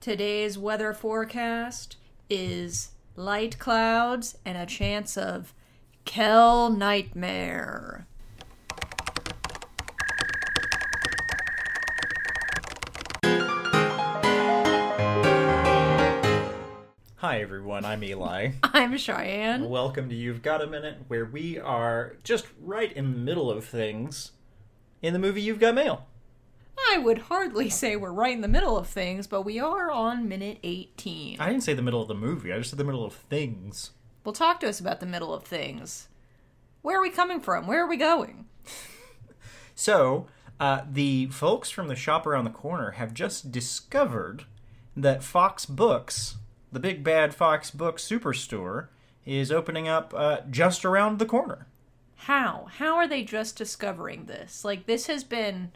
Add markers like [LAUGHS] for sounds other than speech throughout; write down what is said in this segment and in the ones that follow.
Today's weather forecast is light clouds and a chance of Kel Nightmare. Hi everyone, I'm Eli. [LAUGHS] I'm Cheyenne. Welcome to You've Got a Minute, where we are just right in the middle of things in the movie You've Got Mail. I would hardly say we're right in the middle of things, but we are on minute 18. I didn't say the middle of the movie, I just said the middle of things. Well, talk to us about the middle of things. Where are we coming from? Where are we going? [LAUGHS] So, uh, the folks from the shop around the corner have just discovered that Fox Books, the big bad Fox Books superstore, is opening up uh, just around the corner. How? How are they just discovering this? Like, this has been.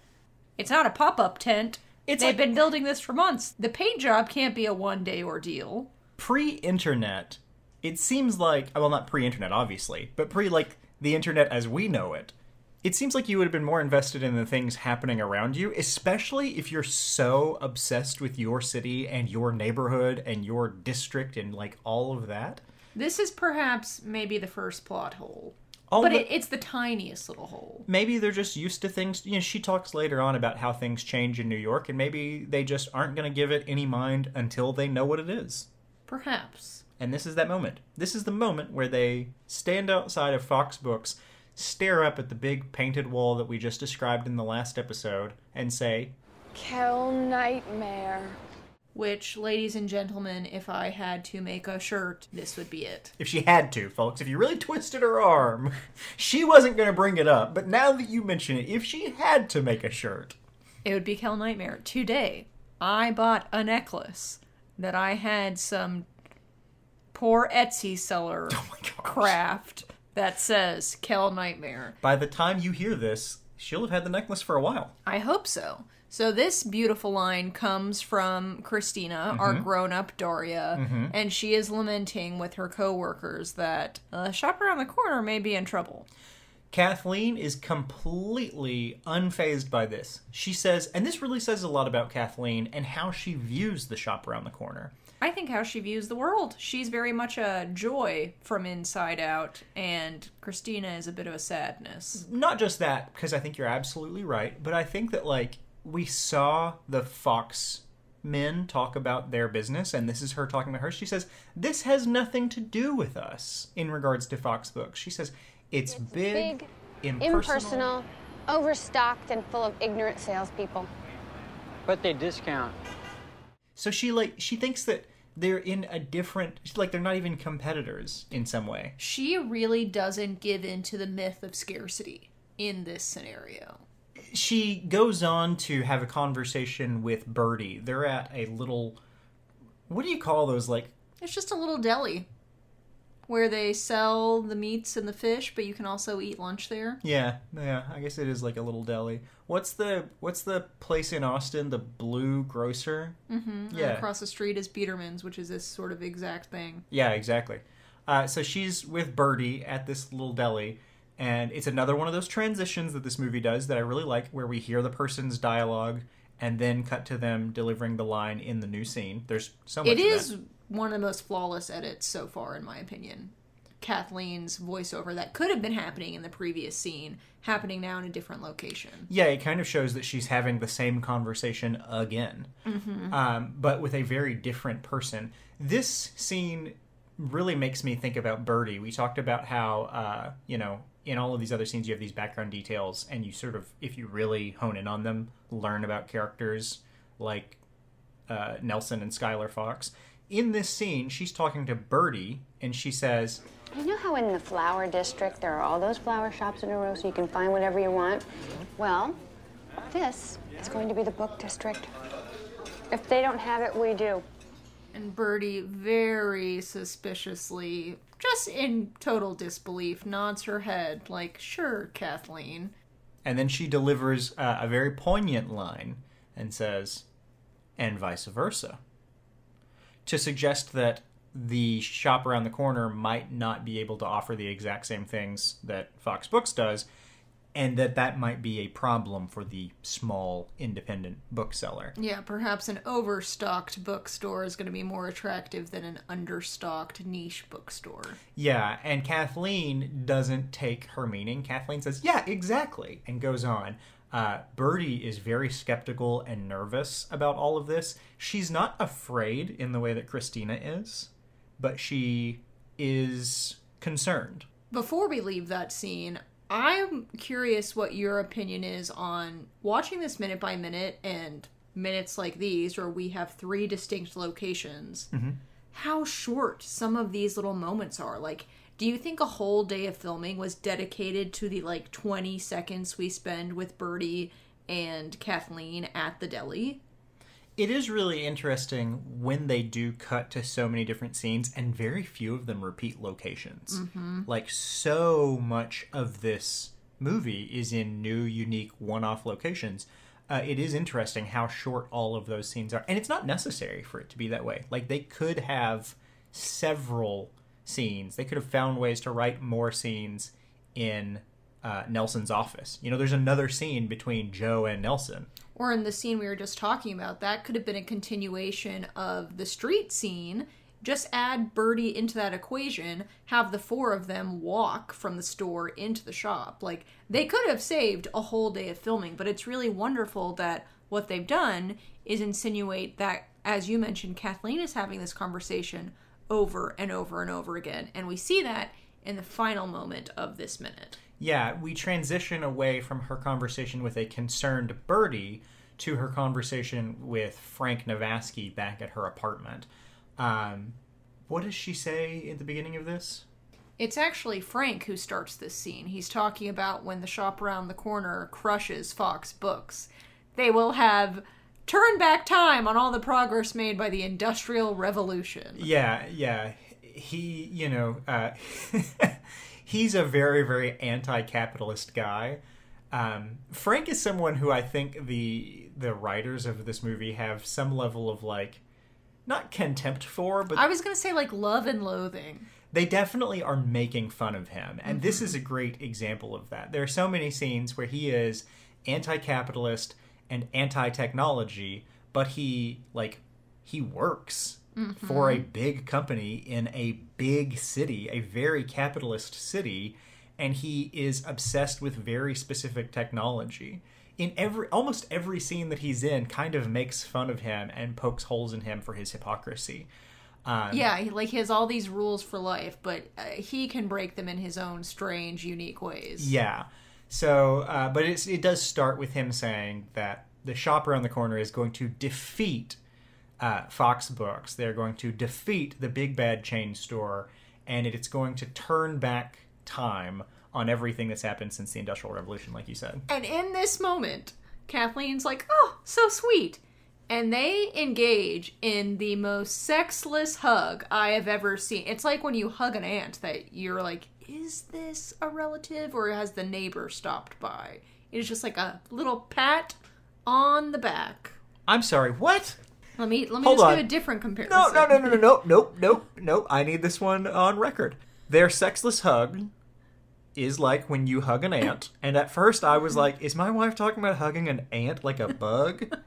It's not a pop up tent. It's They've like- been building this for months. The paint job can't be a one day ordeal. pre-internet it seems like well not pre-internet obviously but pre like the internet as we know it it seems like you would have been more invested in the things happening around you especially if you're so obsessed with your city and your neighborhood and your district and like all of that This is perhaps maybe the first plot hole. All But the- it, it's the tiniest little hole. maybe they're just used to things you know she talks later on about how things change in new york and maybe they just aren't going to give it any mind until they know what it is Perhaps. And this is that moment. This is the moment where they stand outside of Fox Books, stare up at the big painted wall that we just described in the last episode, and say, Kel Nightmare. Which, ladies and gentlemen, if I had to make a shirt, this would be it. if she had to, folks, if you really twisted her arm, [LAUGHS] she wasn't going to bring it up. But now that you mention it, if she had to make a shirt, It would be Kel Nightmare. Today, I bought a necklace that I had some poor Etsy seller [LAUGHS] oh craft that says Kel Nightmare. By the time you hear this, she'll have had the necklace for a while. I hope so. So this beautiful line comes from Christina, our grown-up Daria, and she is lamenting with her coworkers that uh, shop around the corner may be in trouble. Kathleen is completely unfazed by this. She says, and this really says a lot about Kathleen and how she views the shop around the corner. I think how she views the world. She's very much a joy from inside out, and Christina is a bit of a sadness. not just that because i think you're absolutely right but i think that like we saw the fox men talk about their business and this is her talking about her she says this has nothing to do with us in regards to fox books she says it's, big, big, impersonal, Impersonal, overstocked, and full of ignorant salespeople. But they discount. so she like she thinks that they're in a different like they're not even competitors in some way She really doesn't give in to the myth of scarcity in this scenario. She goes on to have a conversation with birdie they're at a little what do you call those like It's just a little deli where they sell the meats and the fish, but you can also eat lunch there. Yeah, yeah. I guess it is like a little deli. What's the What's the place in Austin? The Blue Grocer. Mm-hmm. And Yeah, across the street is Peterman's, which is this sort of exact thing. yeah, exactly. Uh, so she's with Birdie at this little deli, and it's another one of those transitions that this movie does that I really like, where we hear the person's dialogue and then cut to them delivering the line in the new scene. There's so much. It is one of the most flawless edits so far, in my opinion. Kathleen's voiceover that could have been happening in the previous scene, happening now in a different location. Yeah, it kind of shows that she's having the same conversation again, um, but with a very different person. This scene really makes me think about Birdie. We talked about how, uh, you know, in all of these other scenes, you have these background details, and you sort of, if you really hone in on them, learn about characters like uh, Nelson and Schuyler Fox. In this scene, she's talking to Birdie, and she says, You know how in the flower district there are all those flower shops in a row so you can find whatever you want? Well, this is going to be the book district. If they don't have it, we do. And Birdie very suspiciously, just in total disbelief, nods her head, like, sure, Kathleen. And then she delivers uh, a very poignant line and says, and vice versa, to suggest that the shop around the corner might not be able to offer the exact same things that Fox Books does. And that that might be a problem for the small independent bookseller. Yeah, perhaps an overstocked bookstore is going to be more attractive than an understocked niche bookstore. Yeah, and Kathleen doesn't take her meaning. Kathleen says, "Yeah, exactly," and goes on. Uh, Birdie is very skeptical and nervous about all of this. She's not afraid in the way that Christina is, but she is concerned. Before we leave that scene, I'm curious what your opinion is on watching this minute by minute and minutes like these, where we have three distinct locations. Mm-hmm. How short some of these little moments are. Like, do you think a whole day of filming was dedicated to the like 20 seconds we spend with Birdie and Kathleen at the deli? It is really interesting when they do cut to so many different scenes, and very few of them repeat locations. Like, so much of this movie is in new, unique, one off locations. Uh, it is interesting how short all of those scenes are. And it's not necessary for it to be that way. Like, they could have several scenes, they could have found ways to write more scenes in uh, Nelson's office. You know, there's another scene between Joe and Nelson. Or in the scene we were just talking about, that could have been a continuation of the street scene. Just add Birdie into that equation, have the four of them walk from the store into the shop. Like, they could have saved a whole day of filming, but it's really wonderful that what they've done is insinuate that, as you mentioned, Kathleen is having this conversation over and over and over again. And we see that in the final moment of this minute. Yeah, we transition away from her conversation with a concerned Birdie to her conversation with Frank Navasky back at her apartment. Um, what does she say at the beginning of this? It's actually Frank who starts this scene. He's talking about when the shop around the corner crushes Fox Books. They will have turn back time on all the progress made by the Industrial Revolution. Yeah, yeah. He, you know, uh, [LAUGHS] he's a very, very anti-capitalist guy. Um, Frank is someone who I think the the writers of this movie have some level of like, not contempt for, but I was going to say like love and loathing. they definitely are making fun of him and this is a great example of that there are so many scenes where he is anti-capitalist and anti-technology but he like he works for a big company in a big city a very capitalist city and he is obsessed with very specific technology in every almost every scene that he's in kind of makes fun of him and pokes holes in him for his hypocrisy um, Yeah, he, like he has all these rules for life, but uh, he can break them in his own strange, unique ways. Yeah. So, uh, but it's, it does start with him saying that the shop around the corner is going to defeat uh, Fox Books. They're going to defeat the big bad chain store, and it's going to turn back time on everything that's happened since the Industrial Revolution, like you said. And in this moment, Kathleen's like, oh, so sweet. And they engage in the most sexless hug I have ever seen. It's like when you hug an aunt that you're like, is this a relative or has the neighbor stopped by? It is just like a little pat on the back. I'm sorry, what? Let me let me Hold just on. give a different comparison. No, no, no, no, no, no, nope, nope, nope. I need this one on record. Their sexless hug is like when you hug an ant. And at first I was like, is my wife talking about hugging an ant like a bug? [LAUGHS]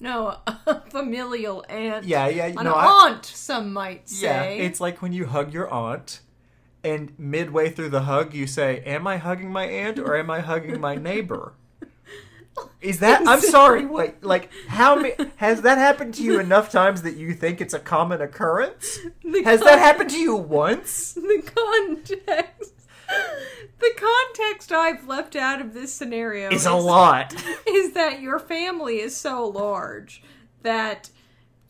No, a familial ant. Yeah, yeah, An no, I- aunt, some might Yeah, say. it's like when you hug your aunt, and midway through the hug, you say, "Am I hugging my aunt or am I hugging my neighbor?" Is that? [LAUGHS] I'm sorry. Wait, like how many has that happened to you enough times that you think it's a common occurrence? The Has con- that happened to you once? the context the context I've left out of this scenario is a lot. [LAUGHS] is that your family is so large that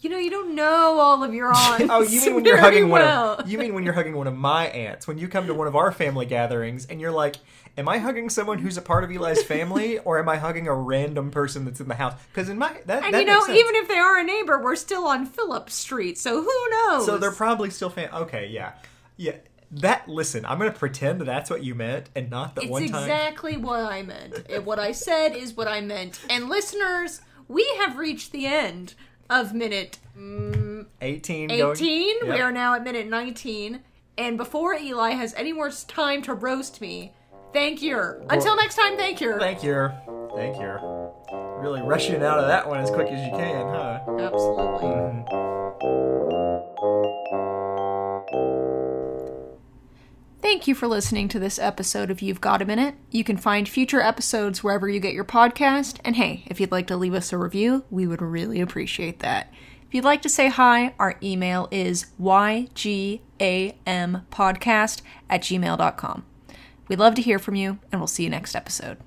you know you don't know all of your aunts. [LAUGHS] Oh, you mean when you're hugging well. one of you mean when you're hugging one of my aunts? When you come to one of our family gatherings and you're like, "Am I hugging someone who's a part of Eli's family, or am I hugging a random person that's in the house?" Because in my that, and that you know, sense. even if they are a neighbor, we're still on Phillip Street, so who knows? So they're probably still fan. Okay, yeah, yeah. That listen, I'm gonna pretend that that's what you meant, and not that It's one time. exactly what I meant. What I said is what I meant. And listeners, we have reached the end of minute mm, 18. going- 18. We are now at minute 19. And before Eli has any more time to roast me, Thank you. Until next time, thank you. Thank you. Thank you. Really rushing out of that one as quick as you can, huh? Absolutely. Thank you for listening to this episode of You've Got a Minute. You can find future episodes wherever you get your podcast. And hey, if you'd like to leave us a review, we would really appreciate that. If you'd like to say hi, our email is ygampodcast at gmail.com. We'd love to hear from you, and we'll see you next episode.